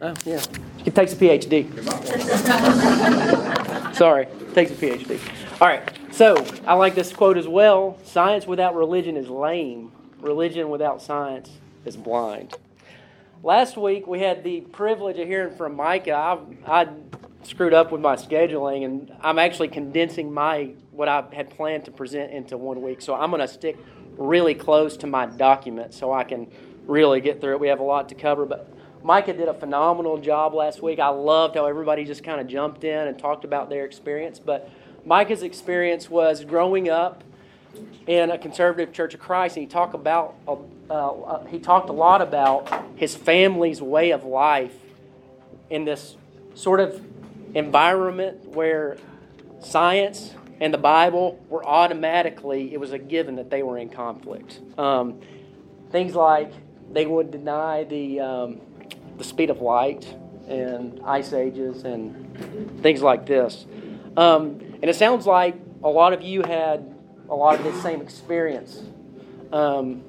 Oh, yeah. He takes a PhD. Sorry, takes a PhD. All right, so I like this quote as well Science without religion is lame, religion without science is blind. Last week we had the privilege of hearing from Micah. I, I screwed up with my scheduling, and I'm actually condensing my what I had planned to present into one week. So I'm going to stick really close to my document so I can really get through it. We have a lot to cover, but Micah did a phenomenal job last week. I loved how everybody just kind of jumped in and talked about their experience. But Micah's experience was growing up in a conservative Church of Christ, and he talked about uh, uh, he talked a lot about his family's way of life in this sort of environment where science and the Bible were automatically it was a given that they were in conflict. Um, things like they would deny the um, the speed of light and ice ages and things like this. Um, and it sounds like a lot of you had a lot of this same experience. Um,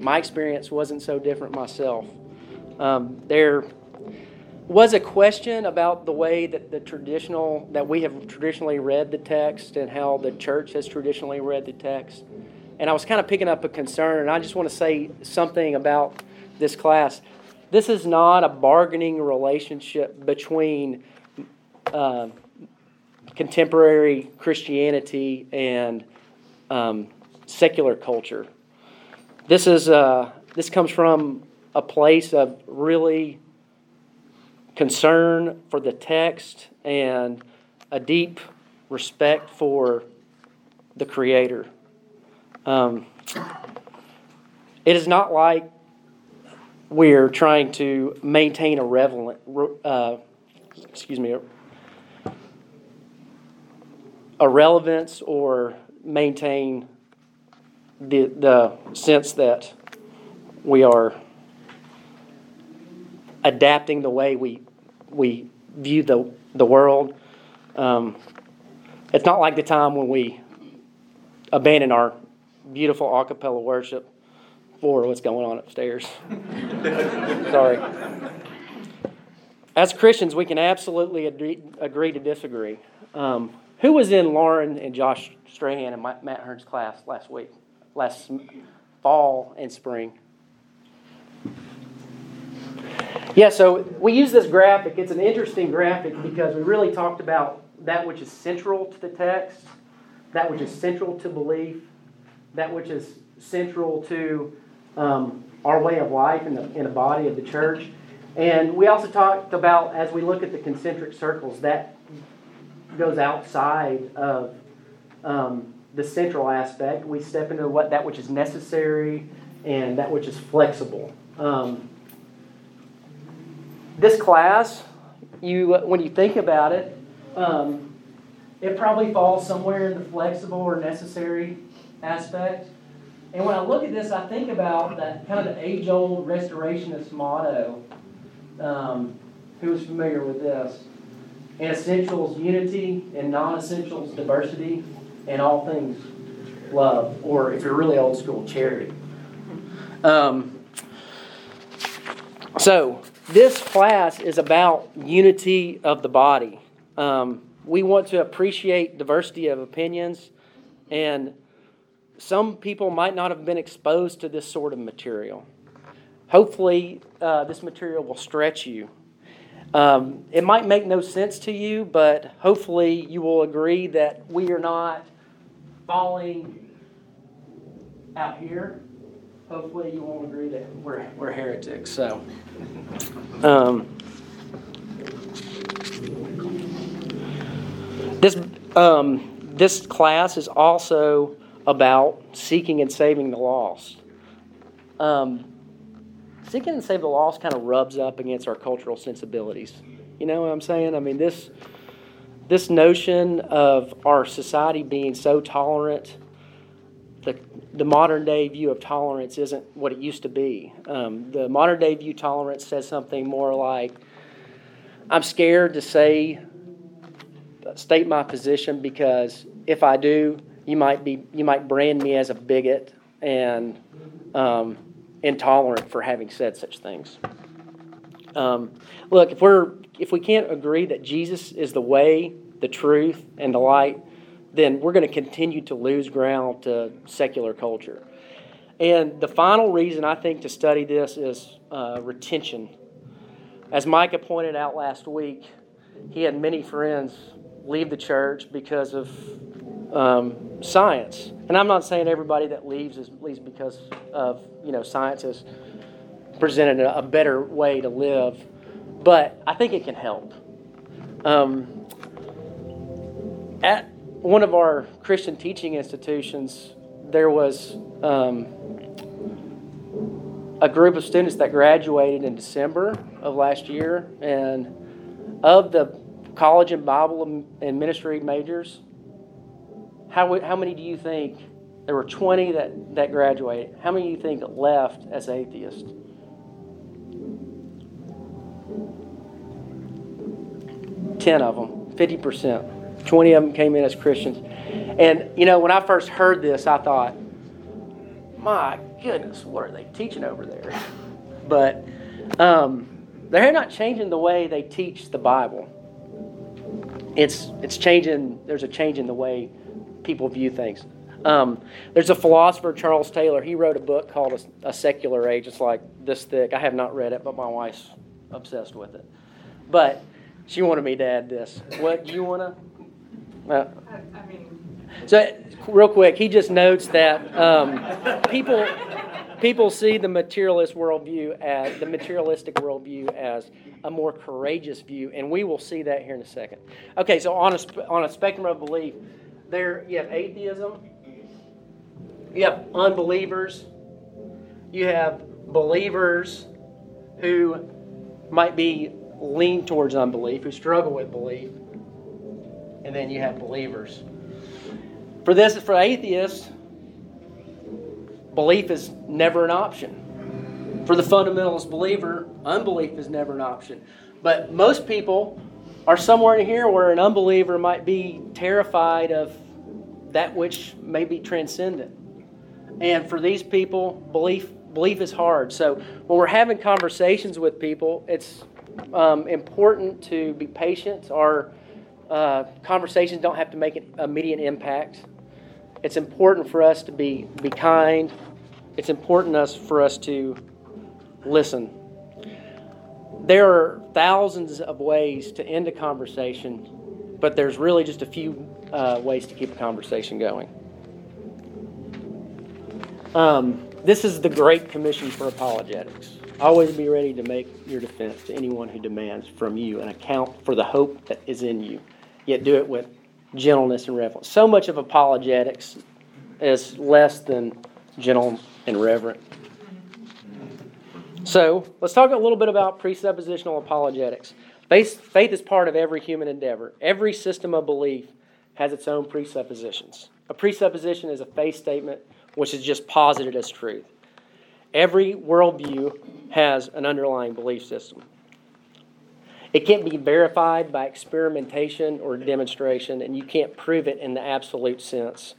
my experience wasn't so different myself. Um, there was a question about the way that the traditional that we have traditionally read the text and how the church has traditionally read the text. And I was kind of picking up a concern, and I just want to say something about this class. This is not a bargaining relationship between uh, contemporary Christianity and um, secular culture. This is uh, this comes from a place of really concern for the text and a deep respect for the Creator. Um, it is not like we're trying to maintain a relevant, uh, excuse me, a, a relevance or maintain the, the sense that we are adapting the way we, we view the, the world. Um, it's not like the time when we abandon our beautiful a cappella worship for what's going on upstairs. Sorry. As Christians, we can absolutely agree, agree to disagree. Um, who was in Lauren and Josh Strahan and Matt Hearn's class last week, last fall and spring? Yeah, so we use this graphic. It's an interesting graphic because we really talked about that which is central to the text, that which is central to belief, that which is central to um, our way of life in the, in the body of the church. And we also talked about, as we look at the concentric circles, that goes outside of um, the central aspect. We step into what that which is necessary and that which is flexible. Um, this class, you when you think about it, um, it probably falls somewhere in the flexible or necessary aspect. And when I look at this, I think about that kind of the age old restorationist motto. Um, who's familiar with this? In essentials, unity, and non essentials, diversity, and all things, love. Or if you're really old school, charity. Um, so, this class is about unity of the body. Um, we want to appreciate diversity of opinions and some people might not have been exposed to this sort of material. Hopefully, uh, this material will stretch you. Um, it might make no sense to you, but hopefully, you will agree that we are not falling out here. Hopefully, you won't agree that we're, we're heretics. So, um, this um, this class is also about seeking and saving the lost. Um, seeking and saving the lost kind of rubs up against our cultural sensibilities. You know what I'm saying? I mean, this this notion of our society being so tolerant, the, the modern day view of tolerance isn't what it used to be. Um, the modern day view tolerance says something more like, I'm scared to say, state my position because if I do, you might be you might brand me as a bigot and um, intolerant for having said such things. Um, look, if we're if we can't agree that Jesus is the way, the truth, and the light, then we're going to continue to lose ground to secular culture. And the final reason I think to study this is uh, retention. As Micah pointed out last week, he had many friends leave the church because of um, science. And I'm not saying everybody that leaves is leaves because of you know science has presented a, a better way to live, but I think it can help. Um, at one of our Christian teaching institutions, there was um, a group of students that graduated in December of last year, and of the college and Bible and ministry majors, how, how many do you think? There were 20 that, that graduated. How many do you think left as atheists? Ten of them, 50%. 20 of them came in as Christians. And, you know, when I first heard this, I thought, my goodness, what are they teaching over there? But um, they're not changing the way they teach the Bible. It's it's changing. There's a change in the way people view things. Um, there's a philosopher, Charles Taylor. He wrote a book called A, a, Secular Age. It's like this thick. I have not read it, but my wife's obsessed with it. But she wanted me to add this. What do you want to? Uh, I, I mean. So real quick, he just notes that um, people people see the materialist worldview as the materialistic worldview as a more courageous view, and we will see that here in a second. Okay, so on a on a spectrum of belief, there you have atheism, you have unbelievers, you have believers who might be lean towards unbelief, who struggle with belief, and then you have believers for this, for atheists, belief is never an option. For the fundamentalist believer, unbelief is never an option. But most people are somewhere in here where an unbeliever might be terrified of that which may be transcendent. And for these people, belief belief is hard. So when we're having conversations with people, it's um, important to be patient. Our uh, conversations don't have to make an immediate impact. It's important for us to be, be kind. It's important us, for us to listen. There are thousands of ways to end a conversation, but there's really just a few uh, ways to keep a conversation going. Um, this is the Great Commission for Apologetics. Always be ready to make your defense to anyone who demands from you an account for the hope that is in you, yet do it with gentleness and reverence. So much of apologetics is less than gentle and reverent. So let's talk a little bit about presuppositional apologetics. Faith, faith is part of every human endeavor. Every system of belief has its own presuppositions. A presupposition is a faith statement which is just posited as truth. Every worldview has an underlying belief system. It can't be verified by experimentation or demonstration, and you can't prove it in the absolute sense.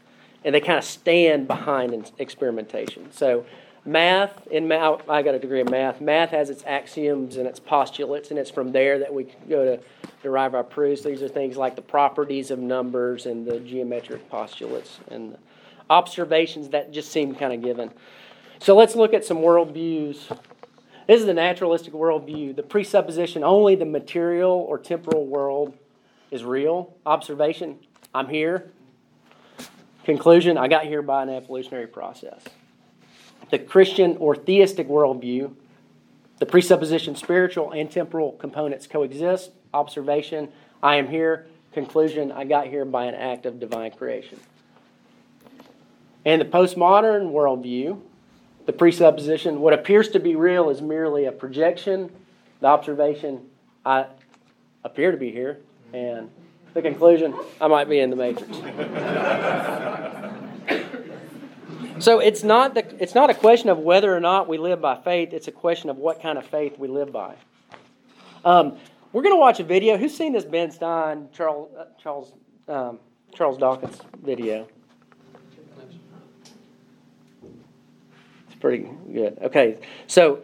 And they kind of stand behind experimentation. So, math, in math, oh, I got a degree in math. Math has its axioms and its postulates, and it's from there that we go to derive our proofs. These are things like the properties of numbers and the geometric postulates and observations that just seem kind of given. So, let's look at some worldviews this is the naturalistic worldview. The presupposition only the material or temporal world is real. Observation, I'm here. Conclusion, I got here by an evolutionary process. The Christian or theistic worldview, the presupposition spiritual and temporal components coexist. Observation, I am here. Conclusion, I got here by an act of divine creation. And the postmodern worldview, the presupposition, what appears to be real is merely a projection. The observation, I appear to be here. And the conclusion, I might be in the matrix. so it's not, the, it's not a question of whether or not we live by faith, it's a question of what kind of faith we live by. Um, we're going to watch a video. Who's seen this Ben Stein, Charles, uh, Charles, um, Charles Dawkins video? It's pretty good. Okay, so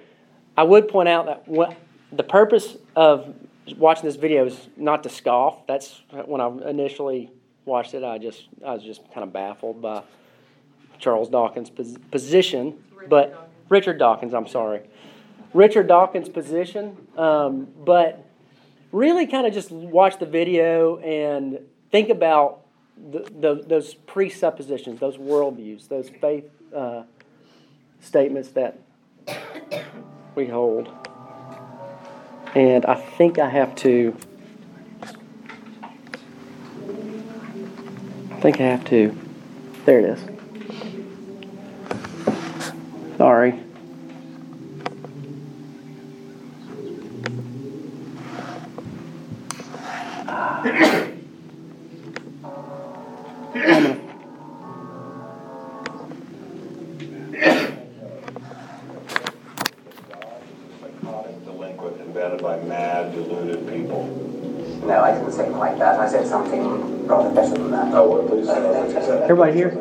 I would point out that the purpose of watching this video is not to scoff. That's when I initially watched it. I just I was just kind of baffled by Charles Dawkins' pos- position, Richard but Dawkins. Richard Dawkins. I'm sorry, Richard Dawkins' position. Um, but really, kind of just watch the video and think about the, the, those presuppositions, those worldviews, those faith uh, statements that we hold. And I think I have to. I think I have to. There it is. Sorry. I'm gonna- psychotic delinquent invented by mad, deluded people. No, I didn't say quite that. I said something rather better than that. Oh, well, please tell us what you said. Everybody here?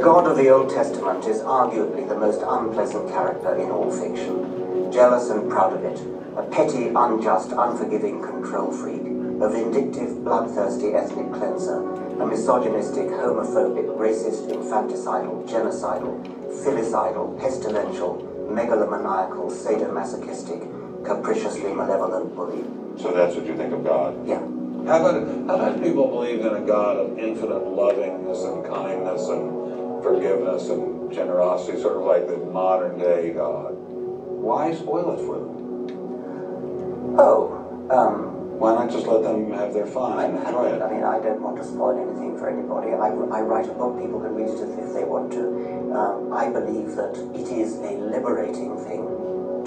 God of the Old Testament is arguably the most unpleasant character in all fiction. Jealous and proud of it, a petty, unjust, unforgiving control freak, a vindictive, bloodthirsty ethnic cleanser, a misogynistic, homophobic, racist, infanticidal, genocidal, filicidal, pestilential, megalomaniacal, sadomasochistic, capriciously malevolent bully. So that's what you think of God. Yeah. How about, how about people believe in a God of infinite lovingness and kindness and forgiveness and generosity, sort of like the modern day God? Why spoil it for them? Oh, um, Why not just let them have their fun I, I it? mean, I don't want to spoil anything for anybody. I, I write a book, people can read it if, if they want to. Um, I believe that it is a liberating thing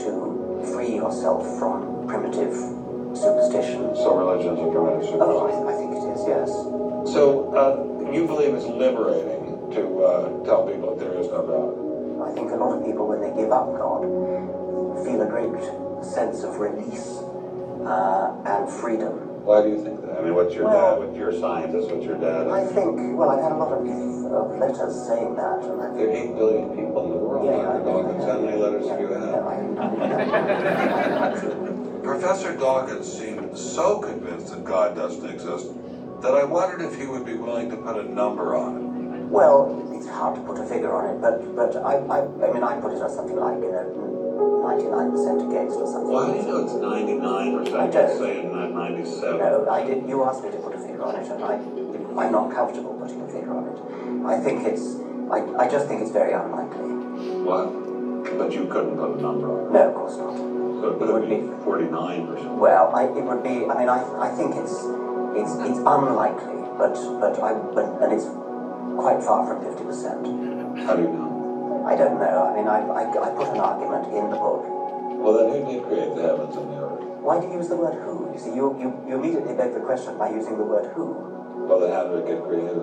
to free yourself from primitive superstitions. So religion's a primitive Oh, superstition. I, I think it is, yes. So uh, you believe it's liberating to uh, tell people that there is no God? I think a lot of people, when they give up God, feel a great sense of release uh, and freedom. Why do you think that? I mean, what's your Well- dad? What's your scientist? What's your dad? I think, well, I've had a lot of, of letters saying that, and I There are eight billion people in the world. Yeah, I Dr. know. Dawkins. How many letters have you No, had? I- I- Professor Dawkins seemed so convinced that God doesn't exist that I wondered if he would be willing to put a number on it. Well, it's hard to put a figure on it, but but I I, I mean I put it as something like you know ninety nine percent against or something. Well, do you know it's 99 or I something? don't. saying not 97. No, I didn't. You asked me to put a figure on it, and I I'm not comfortable putting a figure on it. I think it's I, I just think it's very unlikely. What? But you couldn't put a number on it. No, of course not. So it would be 49 or something. Well, I, it would be. I mean, I, I think it's it's it's unlikely, but but I but and it's quite far from fifty percent. How do you know? I don't know. I mean, I, I I put an argument in the book. Well, then who did create the heavens and the earth? Why do you use the word who? You see, you, you, you immediately beg the question by using the word who. Well, then how did it get created?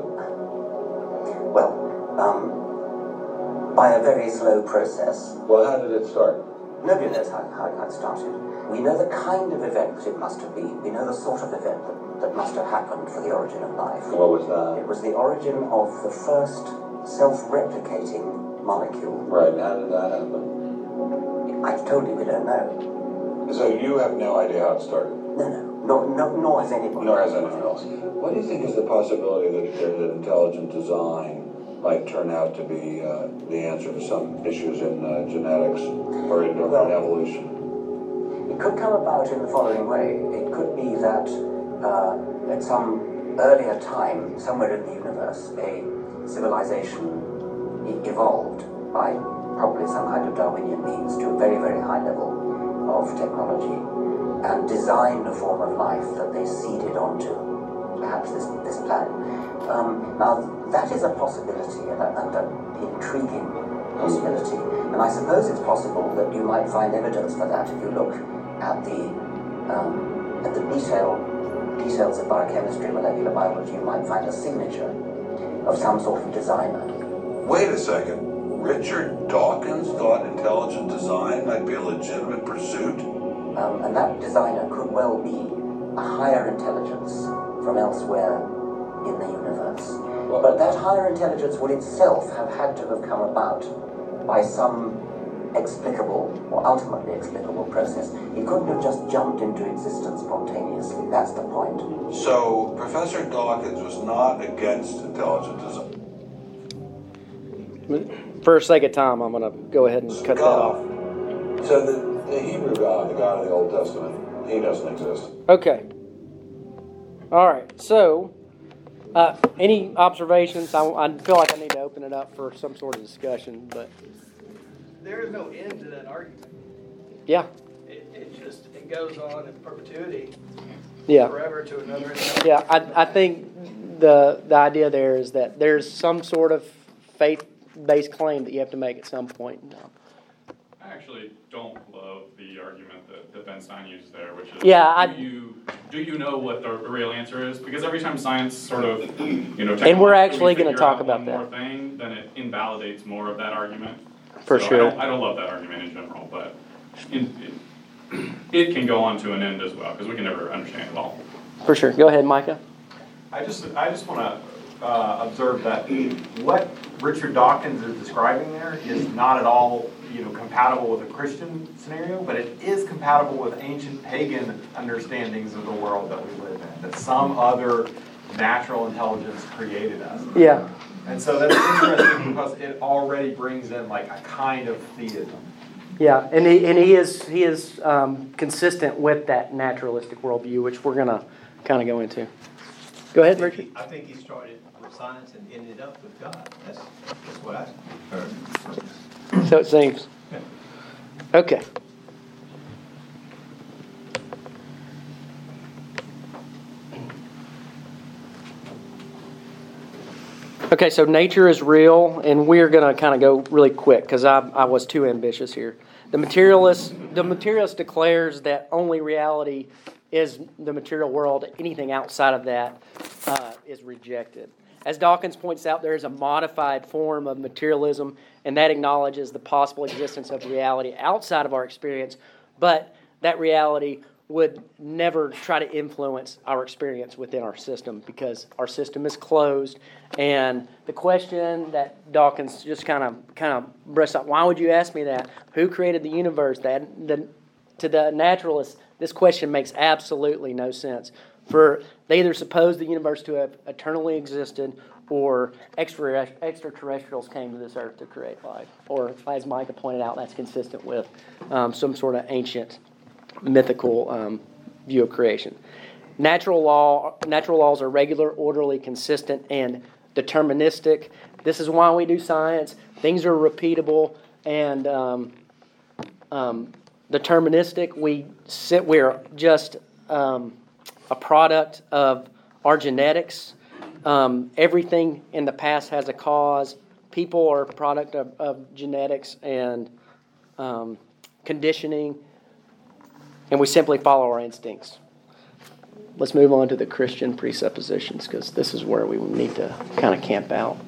Well, um, by a very slow process. Well, how did it start? Nobody knows how, how, how it started. We know the kind of event that it must have been. We know the sort of event that, that must have happened for the origin of life. What was that? It was the origin of the first self-replicating molecule. Right, how did that happen? I told you we don't know. So you have no idea how it started? No, no, nor, nor, nor has anybody. Nor has anyone else. What do you think is the possibility that, that intelligent design might turn out to be uh, the answer to some issues in uh, genetics or in, in evolution? It could come about in the following way. It could be that uh, at some earlier time, somewhere in the universe, a civilization evolved by probably some kind of Darwinian means to a very, very high level of technology and designed a form of life that they seeded onto perhaps this, this planet. Um, now, that is a possibility and, a, and an intriguing possibility. And I suppose it's possible that you might find evidence for that if you look at the um, at the detail details of biochemistry, molecular biology. You might find a signature of some sort of designer. Wait a second. Richard Dawkins thought intelligent design might be a legitimate pursuit? Um, and that designer could well be a higher intelligence from elsewhere in the universe. But that higher intelligence would itself have had to have come about by some explicable or ultimately explicable process. It couldn't have just jumped into existence spontaneously. That's the point. So Professor Dawkins was not against intelligentism. For sake of time, I'm going to go ahead and cut that off. So the, the Hebrew God, the God of the Old Testament, he doesn't exist. Okay. All right. So, uh, any observations? I, I feel like I need to open it up for some sort of discussion, but There is no end to that argument. yeah, It, it just, it goes on in perpetuity, yeah. forever to another. Yeah, I, I think the the idea there is that there's some sort of faith based claim that you have to make at some point. No. I actually don't love the argument that, that Ben Stein used there, which is Yeah, I- do you do you know what the real answer is? Because every time science sort of you know And we're actually gonna talk about that. more thing, then it invalidates more of that argument. For So I sure. don't, I don't love that argument in general, but in, it, it can go on to an end as well because we can never understand it all. For sure. Go ahead, Micah. I just, I just want to uh, observe that what Richard Dawkins is describing there is not at all, you know, compatible with a Christian scenario, but it is compatible with ancient pagan understandings of the world that we live in, that some other natural intelligence created us. Yeah. And so that's interesting because it already brings in like a kind of theism. Yeah, and he, and he is he is um, consistent with that naturalistic worldview, which we're gonna kind of go into. Go ahead, Richard. I think he started with science and ended up with God. That's, that's what I heard. So it seems. Okay. Okay, so nature is real, and we're going to kind of go really quick because I, I was too ambitious here. The materialist, the materialist declares that only reality is the material world. Anything outside of that uh, is rejected. As Dawkins points out, there is a modified form of materialism, and that acknowledges the possible existence of reality outside of our experience, but that reality would never try to influence our experience within our system because our system is closed. And the question that Dawkins just kind of kind of breasts up, why would you ask me that? Who created the universe? That the to the naturalist, this question makes absolutely no sense. For they either suppose the universe to have eternally existed, or extra, extraterrestrials came to this earth to create life. Or, as Micah pointed out, that's consistent with um, some sort of ancient mythical um, view of creation. Natural law, natural laws are regular, orderly, consistent, and deterministic. This is why we do science. Things are repeatable and um, um, deterministic. We sit. We're just um, a product of our genetics. Um, everything in the past has a cause. People are a product of, of genetics and um, conditioning and we simply follow our instincts. Let's move on to the Christian presuppositions because this is where we need to kind of camp out.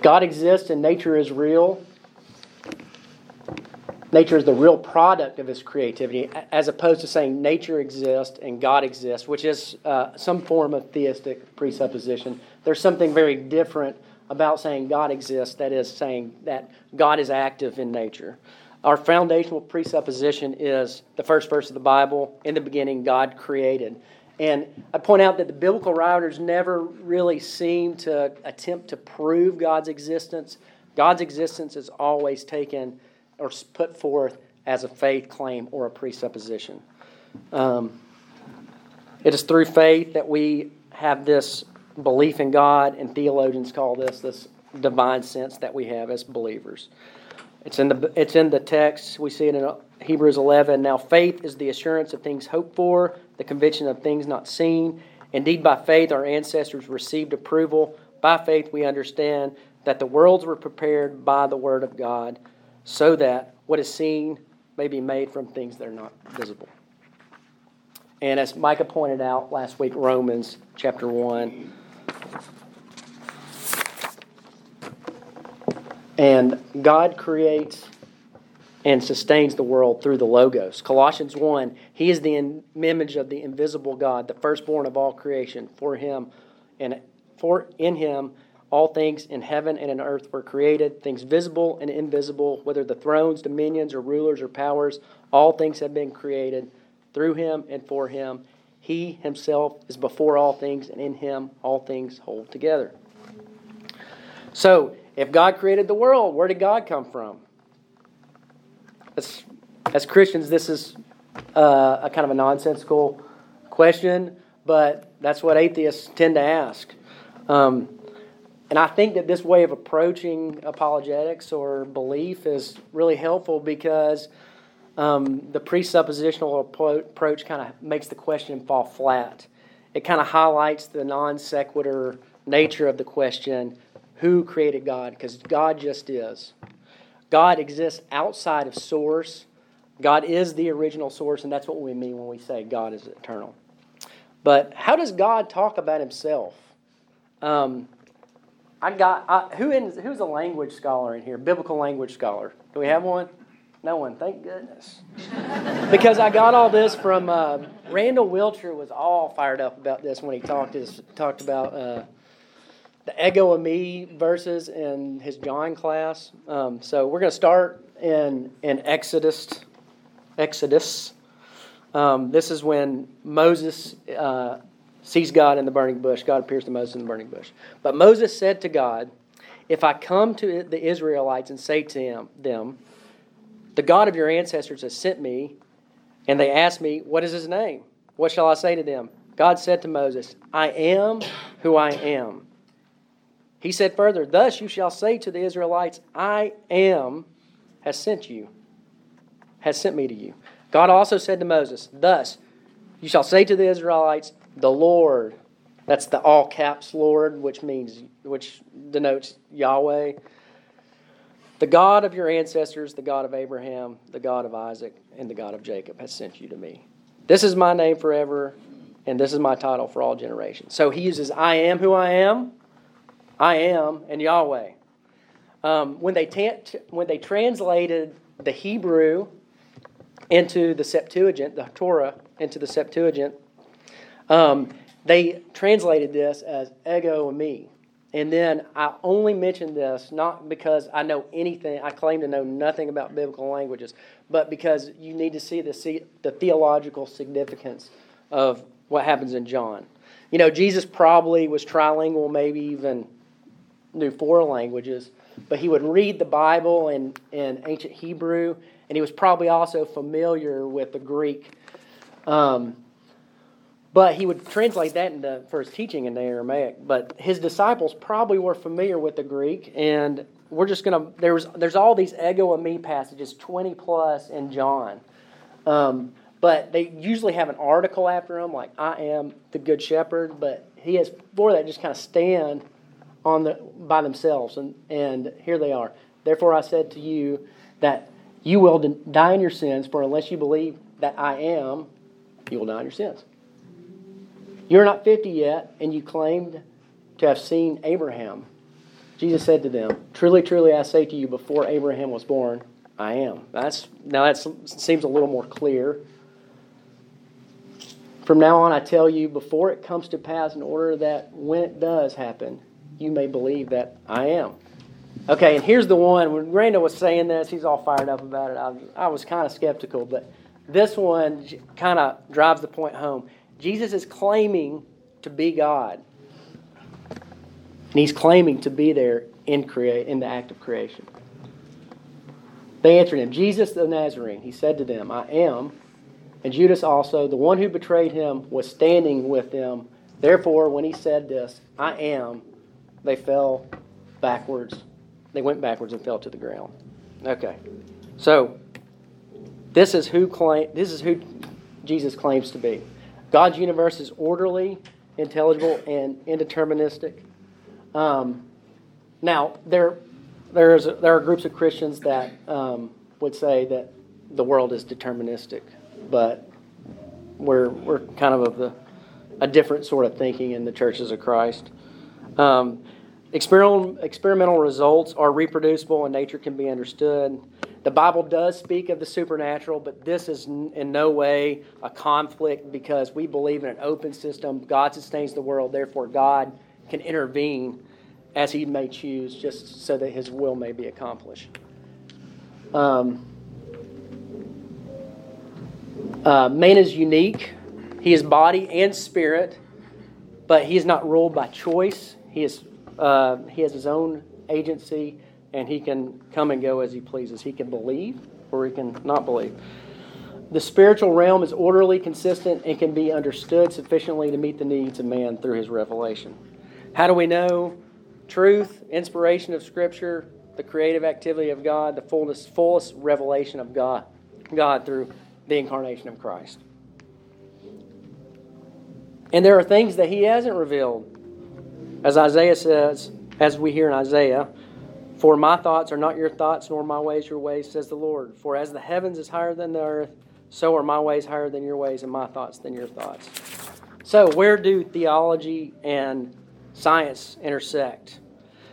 God exists and nature is real. Nature is the real product of his creativity, as opposed to saying nature exists and God exists, which is uh, some form of theistic presupposition. There's something very different about saying God exists, that is, saying that God is active in nature. Our foundational presupposition is the first verse of the Bible in the beginning, God created. And I point out that the biblical writers never really seem to attempt to prove God's existence. God's existence is always taken or put forth as a faith claim or a presupposition. Um, it is through faith that we have this belief in God, and theologians call this this divine sense that we have as believers. It's in the it's in the text. We see it in Hebrews 11. Now faith is the assurance of things hoped for, the conviction of things not seen. Indeed, by faith our ancestors received approval. By faith we understand that the worlds were prepared by the word of God, so that what is seen may be made from things that are not visible. And as Micah pointed out last week, Romans chapter 1. And God creates and sustains the world through the Logos. Colossians 1 He is the image of the invisible God, the firstborn of all creation. For Him and for in Him all things in heaven and in earth were created, things visible and invisible, whether the thrones, dominions, or rulers or powers, all things have been created through him and for him. He himself is before all things, and in him all things hold together. So, if God created the world, where did God come from? As, as Christians, this is uh, a kind of a nonsensical question, but that's what atheists tend to ask. Um, and I think that this way of approaching apologetics or belief is really helpful because um, the presuppositional approach kind of makes the question fall flat. It kind of highlights the non sequitur nature of the question who created God? Because God just is. God exists outside of source. God is the original source, and that's what we mean when we say God is eternal. But how does God talk about himself? Um, I got I, who in, who's a language scholar in here? Biblical language scholar. Do we have one? No one. Thank goodness. because I got all this from uh, Randall Wilcher was all fired up about this when he talked his, talked about uh, the ego eimi verses in his John class. Um, so we're going to start in in Exodus. Exodus. Um, this is when Moses uh, sees God in the burning bush. God appears to Moses in the burning bush. But Moses said to God, If I come to the Israelites and say to them, The God of your ancestors has sent me, and they ask me, What is his name? What shall I say to them? God said to Moses, I am who I am. He said further, Thus you shall say to the Israelites, I am has sent you, has sent me to you. God also said to Moses, Thus you shall say to the Israelites, the Lord. That's the all caps Lord, which means which denotes Yahweh. The God of your ancestors, the God of Abraham, the God of Isaac, and the God of Jacob has sent you to me. This is my name forever, and this is my title for all generations. So he uses I am who I am, I am, and Yahweh. Um, when, they ta- when they translated the Hebrew into the Septuagint, the Torah into the Septuagint, um, they translated this as ego eimi. And then I only mention this not because I know anything, I claim to know nothing about biblical languages, but because you need to see the, the theological significance of what happens in John. You know, Jesus probably was trilingual, maybe even knew four languages, but he would read the Bible in, in ancient Hebrew, and he was probably also familiar with the Greek. Um, but he would translate that into, for his teaching in the Aramaic. But his disciples probably were familiar with the Greek, and we're just going to, there's, there's all these ego eimi passages, 20 plus in John. Um, but they usually have an article after them, like, I am the good shepherd. But he has, for that, just kind of stand on the, by themselves. And, and here they are. Therefore, I said to you that you will die in your sins, for unless you believe that I am, you will die in your sins. You're not 50 yet, and you claimed to have seen Abraham. Jesus said to them, Truly, truly, I say to you, before Abraham was born, I am. That's, now that seems a little more clear. From now on, I tell you, before it comes to pass, in order that when it does happen, you may believe that I am. Okay, and here's the one. When Randall was saying this, he's all fired up about it. I I was kind of skeptical, but this one kind of drives the point home. Jesus is claiming to be God. And he's claiming to be there in in the act of creation. They answered him, Jesus the Nazarene. He said to them, I am. And Judas also, the one who betrayed him, was standing with them. Therefore, when he said this, I am, they fell backwards. They went backwards and fell to the ground. Okay. So, this is who claim this is who Jesus claims to be. God's universe is orderly, intelligible, and indeterministic. Um, now, there, there's, there are groups of Christians that um, would say that the world is deterministic, but we're, we're kind of of the, a different sort of thinking in the churches of Christ. Um, experimental, experimental results are reproducible and nature can be understood. The Bible does speak of the supernatural, but this is in no way a conflict because we believe in an open system. God sustains the world, therefore, God can intervene as he may choose, just so that his will may be accomplished. Um, uh, man is unique. He is body and spirit, but he is not ruled by choice. He is uh, he has his own agency, and he can come and go as he pleases. He can believe or he can not believe. The spiritual realm is orderly, consistent, and can be understood sufficiently to meet the needs of man through his revelation. How do we know truth, inspiration of Scripture, the creative activity of God, the fullness, fullest revelation of God, God through the incarnation of Christ? And there are things that He hasn't revealed. As Isaiah says, as we hear in Isaiah, for my thoughts are not your thoughts, nor my ways your ways, says the Lord. For as the heavens is higher than the earth, so are my ways higher than your ways, and my thoughts than your thoughts. So, where do theology and science intersect?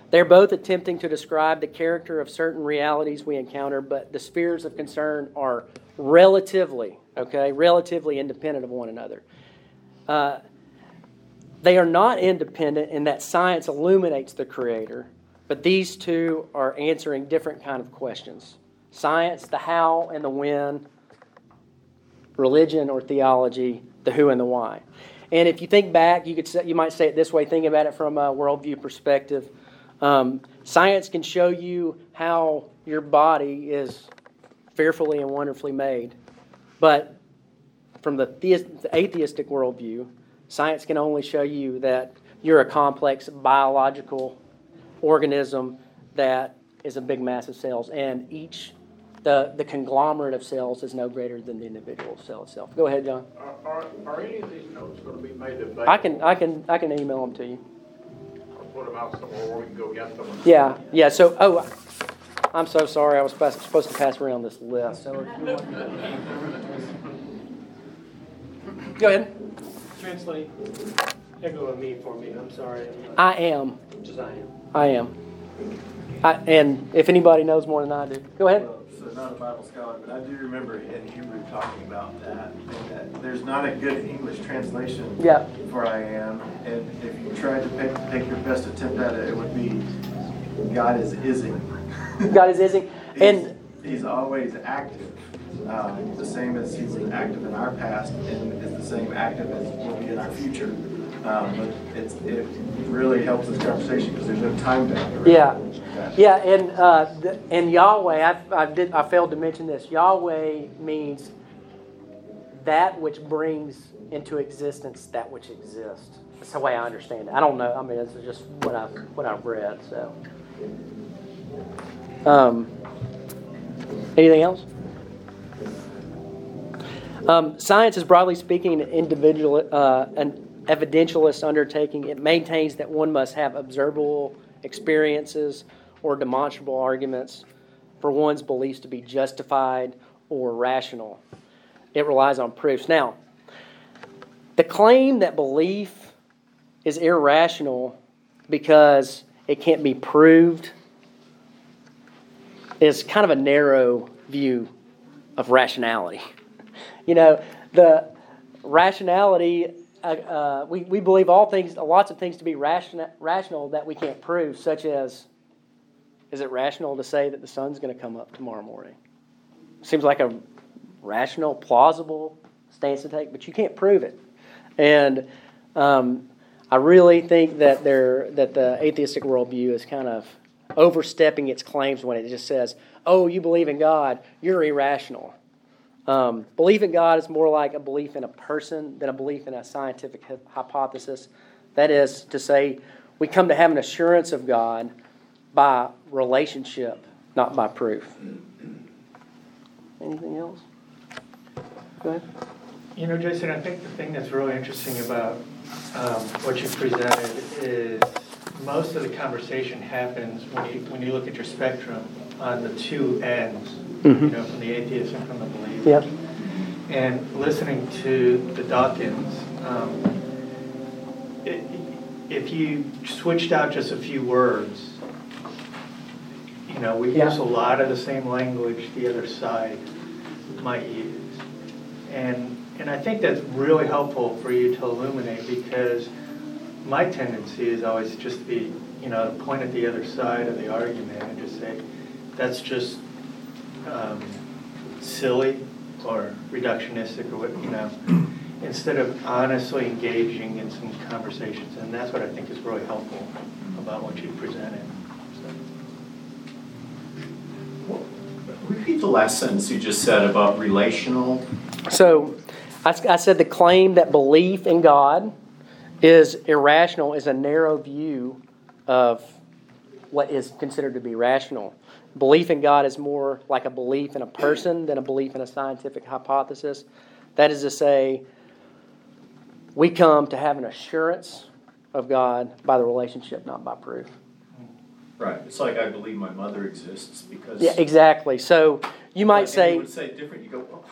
They're both attempting to describe the character of certain realities we encounter, but the spheres of concern are relatively, okay, relatively independent of one another. Uh, they are not independent in that science illuminates the Creator, but these two are answering different kind of questions. Science, the how and the when, religion or theology, the who and the why. And if you think back, you could say, you might say it this way, Think about it from a worldview perspective. Um, science can show you how your body is fearfully and wonderfully made, but from the, theist, the atheistic worldview, science can only show you that you're a complex biological organism that is a big mass of cells, and each the, the conglomerate of cells is no greater than the individual cell itself. Go ahead, John. Are, are, are any of these notes going to be made available? I can I can I can email them to you. Or put them out somewhere where we can go get them? Yeah, yeah. So oh, I'm so sorry. I was supposed supposed to pass around this list. So if you want go ahead. Translate ego eimi for me. I'm sorry. I am. Just I am. I am. I, and if anybody knows more than I do, go ahead. Well, So not a Bible scholar, but I do remember in Hebrew talking about that, that there's not a good English translation Yeah. for I am. And if you tried to pick, take your best attempt at it, it would be God is ising. God is ising. And He's, he's always active. Um, the same as he was active in our past and is the same active as will be in our future. Um, but it's, it really helps this conversation because there's no time bound. Yeah, yeah, and uh, the, and Yahweh, I, I did I failed to mention this. Yahweh means that which brings into existence that which exists. That's the way I understand it. I don't know. I mean, it's just what I what I've read. So, um, anything else? Um, science is broadly speaking an individual, uh, an evidentialist undertaking. It maintains that one must have observable experiences or demonstrable arguments for one's beliefs to be justified or rational. It relies on proofs. Now, the claim that belief is irrational because it can't be proved is kind of a narrow view of rationality. You know, the rationality, uh, uh, we, we believe all things, lots of things to be ration, rational that we can't prove, such as is it rational to say that the sun's going to come up tomorrow morning? Seems like a rational, plausible stance to take, but you can't prove it. And um, I really think that there that the atheistic worldview is kind of overstepping its claims when it just says, "Oh, you believe in God, you're irrational." Um, belief in God is more like a belief in a person than a belief in a scientific hypothesis. That is to say, we come to have an assurance of God by relationship, not by proof. Anything else? Go ahead. You know, Jason, I think the thing that's really interesting about um, what you presented is most of the conversation happens when you when you look at your spectrum on the two ends, Mhm. you know, from the atheist and from the believer. Yep. And listening to the Dawkins, um, i if you switched out just a few words, you know, we Yeah. use a lot of the same language the other side might use. And, and I think that's really helpful for you to illuminate because my tendency is always just to be, you you know, to point at the other side of the argument and just say, that's just um, silly or reductionistic or what, you know, instead of honestly engaging in some conversations. And that's what I think is really helpful about what you presented. Repeat the last sentence you just said about relational. So I, I said the claim that belief in God is irrational is a narrow view of what is considered to be rational. Belief in God is more like a belief in a person than a belief in a scientific hypothesis. That is to say, we come to have an assurance of God by the relationship, not by proof. Right. It's like I believe my mother exists because. Yeah, exactly. So you might and say. You would say different. You go,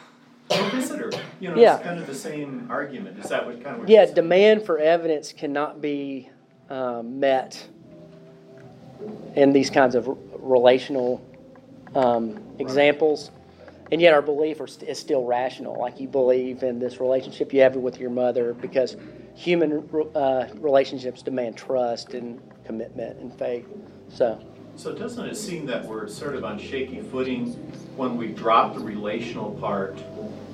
well, visit her. You know, Yeah. it's kind of the same argument. Is that what kind of? Yeah, demand for evidence cannot be um, met in these kinds of relational um, examples. And yet, our belief are st- is still rational. Like you believe in this relationship you have with your mother because human uh, relationships demand trust and commitment and faith. So, So doesn't it seem that we're sort of on shaky footing when we drop the relational part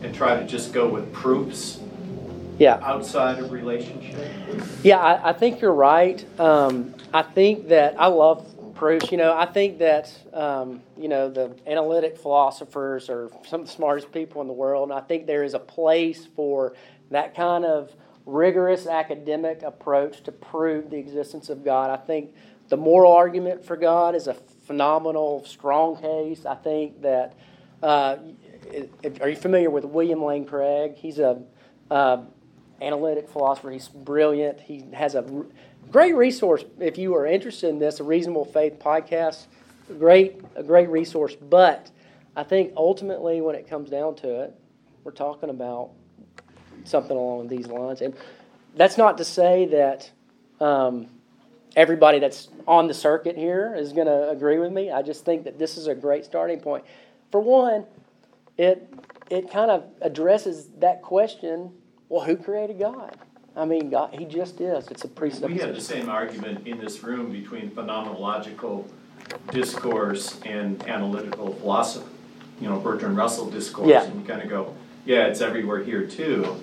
and try to just go with proofs yeah. outside of relationship? Yeah, I, I think you're right. Um, I think that I love You know, I think that um, you know the analytic philosophers are some of the smartest people in the world, and I think there is a place for that kind of rigorous academic approach to prove the existence of God. I think the moral argument for God is a phenomenal, strong case. I think that. Uh, are you familiar with William Lane Craig? He's a uh, analytic philosopher. He's brilliant. He has a great resource if you are interested in this. A Reasonable Faith podcast, a great a great resource. But I think ultimately, when it comes down to it, we're talking about something along these lines. And that's not to say that um, everybody that's on the circuit here is going to agree with me. I just think that this is a great starting point. For one, it it kind of addresses that question. Well, who created God? I mean, God, He just is. It's a precept. We have the same argument in this room between phenomenological discourse and analytical philosophy. You know, Bertrand Russell discourse, Yeah. and you kind of go, yeah, it's everywhere here too.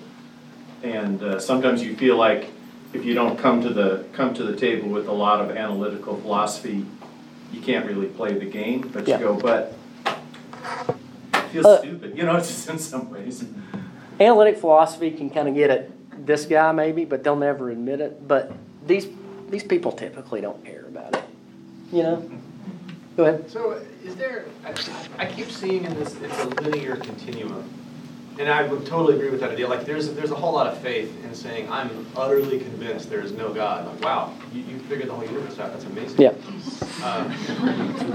And uh, sometimes you feel like if you don't come to the come to the table with a lot of analytical philosophy, you can't really play the game. But Yeah. you go, but it feels Uh, stupid. You know, just in some ways. Analytic philosophy can kind of get at this guy maybe, but they'll never admit it. But these these people typically don't care about it. You know. Go ahead. So is there, I, I keep seeing in this, it's a linear continuum. And I would totally agree with that idea. Like there's, there's a whole lot of faith in saying, I'm utterly convinced there is no God. Like, wow, you, you figured the whole universe out. That's amazing. Yeah. Um,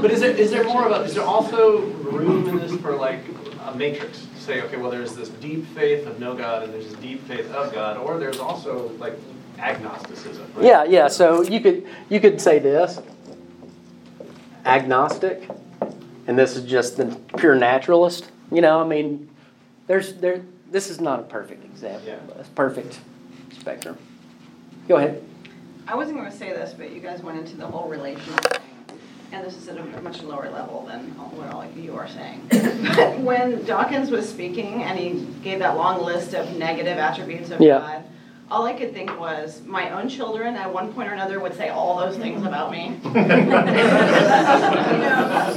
but is there, is there more about, is there also room in this for like a matrix? To say, okay, well, there's this deep faith of no God and there's this deep faith of God, or there's also like agnosticism. right? Yeah, yeah. So you could you could say this agnostic, and this is just the pure naturalist. You know, I mean, there's there. This is not a perfect example, but it's perfect spectrum. Go ahead. I wasn't going to say this, but you guys went into the whole relational thing, and this is at a much lower level than what all of you are saying. But when Dawkins was speaking and he gave that long list of negative attributes of Yeah. God, all I could think was my own children at one point or another would say all those things about me. You know,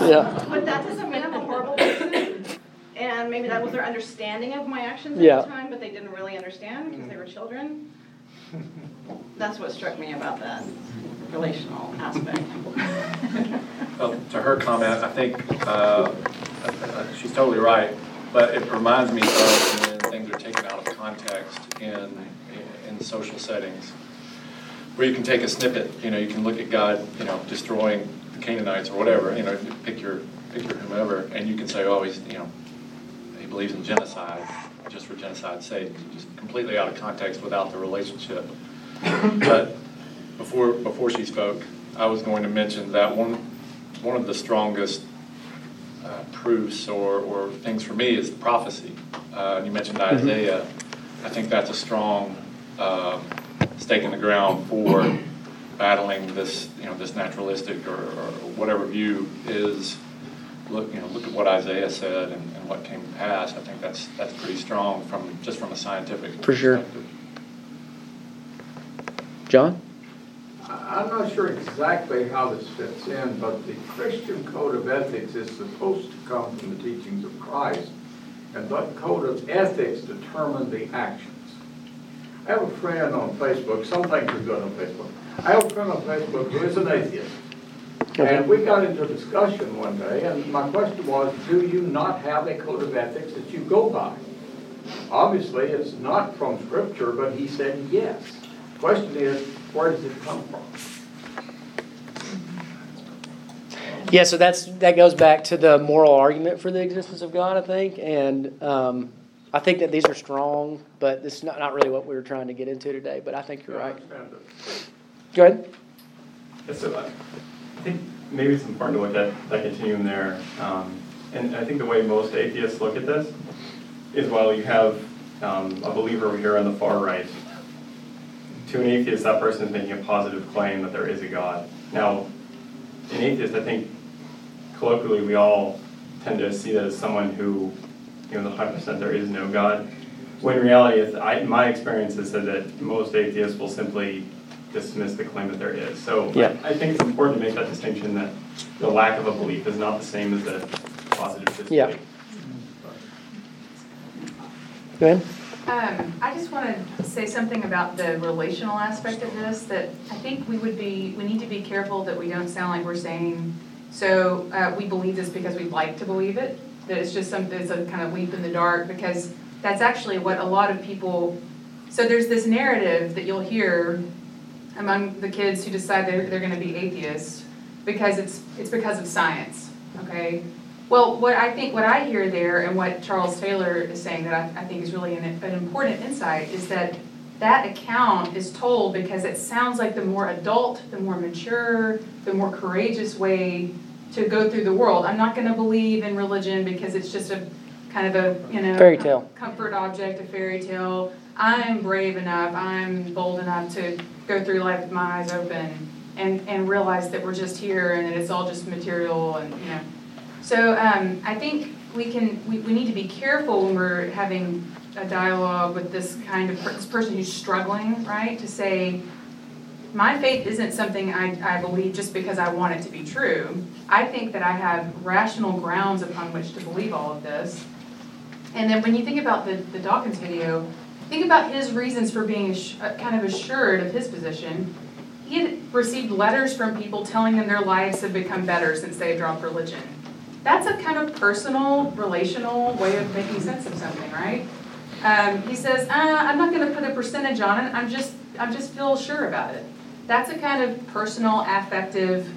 Yeah. But that doesn't mean I'm a horrible person. And maybe that was their understanding of my actions at Yeah. the time, but they didn't really understand because they were children. That's what struck me about that relational aspect. Well, to her comment, I think uh, uh, she's totally right, but it reminds me of when things are taken out of context in, in social settings. Where you can take a snippet, you know, you can look at God, you know, destroying the Canaanites or whatever, you know, pick your, pick your whomever, and you can say, oh, he's, you know, he believes in genocide, just for genocide's sake, just completely out of context without the relationship. But before, before she spoke, I was going to mention that one, one of the strongest uh, proofs or, or things for me is prophecy. Uh, you mentioned Mhm. Isaiah. I think that's a strong um, stake in the ground for battling this, you know, this naturalistic or, or whatever view is, look, you know, look at what Isaiah said and, and what came to pass. I think that's that's pretty strong from just from a scientific For sure. John? I'm not sure exactly how this fits in, but the Christian code of ethics is supposed to come from the teachings of Christ, and that code of ethics determine the actions. I have a friend on Facebook, some things are good on Facebook. I have a friend on Facebook who is an atheist. And we got into a discussion one day, and my question was, do you not have a code of ethics that you go by? Obviously, it's not from Scripture, but he said yes. Question is, where does it come from? Yeah, so that's that goes back to the moral argument for the existence of God, I think, and um, I think that these are strong, but this is not, not really what we were trying to get into today. But I think you're right. Go ahead. Yes, so I I think maybe it's important to look at that continuum there. Um, and I think the way most atheists look at this is while you have um, a believer over here on the far right, to an atheist, that person is making a positive claim that there is a God. Now, an atheist, I think, colloquially, we all tend to see that as someone who, you know, the 100% there is no God. When in reality, it's, I, my experience is that, that most atheists will simply dismiss the claim that there is. So Yeah. I, I think it's important to make that distinction that the lack of a belief is not the same as a positive disbelief. Yeah. Go ahead. Um, I just want to say something about the relational aspect of this, that I think we would be, we need to be careful that we don't sound like we're saying, so, uh, we believe this because we'd like to believe it, that it's just something, it's a kind of leap in the dark, because that's actually what a lot of people, so there's this narrative that you'll hear among the kids who decide they're, they're gonna be atheists, because it's, it's because of science, okay? Well, what I think, what I hear there, and what Charles Taylor is saying that I, I think is really an, an important insight, is that that account is told because it sounds like the more adult, the more mature, the more courageous way to go through the world. I'm not gonna believe in religion because it's just a kind of a, you know. Fairy tale. Comfort object, a fairy tale. I'm brave enough, I'm bold enough to go through life with my eyes open and, and realize that we're just here and that it's all just material and, you know. So um, I think we can, we, we need to be careful when we're having a dialogue with this kind of, per- this person who's struggling, right? To say, my faith isn't something I, I believe just because I want it to be true. I think that I have rational grounds upon which to believe all of this. And then when you think about the, the Dawkins video, think about his reasons for being uh, kind of assured of his position. He had received letters from people telling them their lives have become better since they dropped religion. That's a kind of personal, relational way of making sense of something, right? Um, he says, uh, I'm not going to put a percentage on it. I'm just, I'm just feel sure about it. That's a kind of personal, affective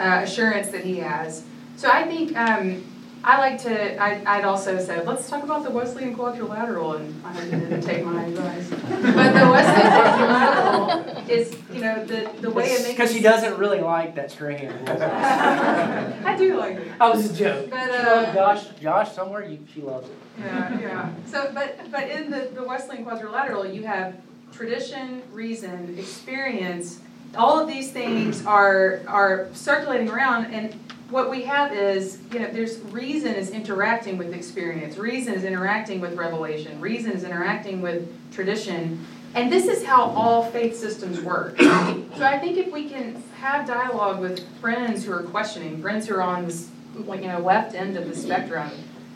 uh, assurance that he has. So I think um, I like to. I, I'd also said, let's talk about the Wesleyan quadrilateral, and I didn't take my advice. But the Wesleyan quadrilateral is, you know, the the way it makes. Because she doesn't really like that strand. I do like it. I was a joke. But, uh, Josh, Josh somewhere, you, she loves it. Yeah, yeah. So, but, but in the, the Wesleyan quadrilateral, you have tradition, reason, experience. All of these things are, are circulating around, and what we have is, you know, there's reason is interacting with experience, reason is interacting with revelation, reason is interacting with tradition, and this is how all faith systems work. So I think if we can have dialogue with friends who are questioning, friends who are on this, you know, left end of the spectrum,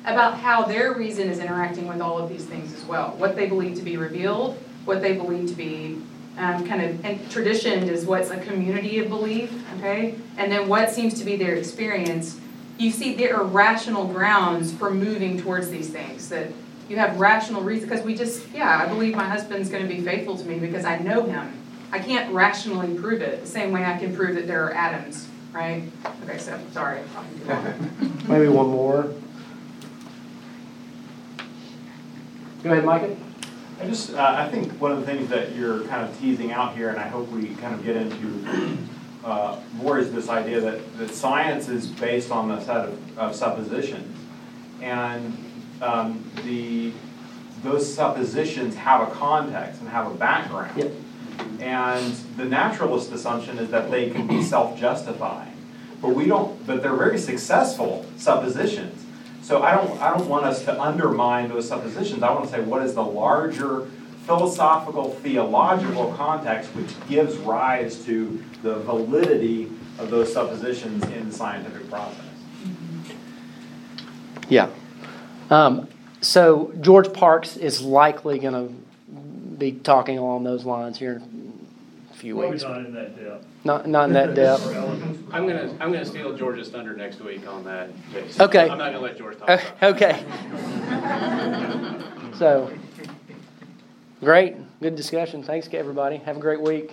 about how their reason is interacting with all of these things as well. What they believe to be revealed, what they believe to be um, kind of, and tradition is what's a community of belief, okay? And then what seems to be their experience. You see, there are rational grounds for moving towards these things, that you have rational reasons, because we just, yeah, I believe my husband's going to be faithful to me because I know him. I can't rationally prove it, the same way I can prove that there are atoms, right? Okay, so, sorry. Maybe one more. Go ahead, Micah. I just, uh, I think one of the things that you're kind of teasing out here, and I hope we kind of get into uh, more, is this idea that, that science is based on a set of, of suppositions. And um, the, those suppositions have a context and have a background. Yep. And the naturalist assumption is that they can be self-justifying. But we don't, but they're very successful suppositions. So I don't, I don't want us to undermine those suppositions. I want to say what is the larger philosophical, theological context which gives rise to the validity of those suppositions in the scientific process. Yeah. Um, so George Parks is likely going to be talking along those lines here few Probably weeks. not in that depth. Not, not in that depth. I'm gonna, I'm gonna steal George's thunder next week on that. Jason. Okay. I'm not gonna let George talk uh, about it. Okay. So, great, good discussion. Thanks, everybody. Have a great week.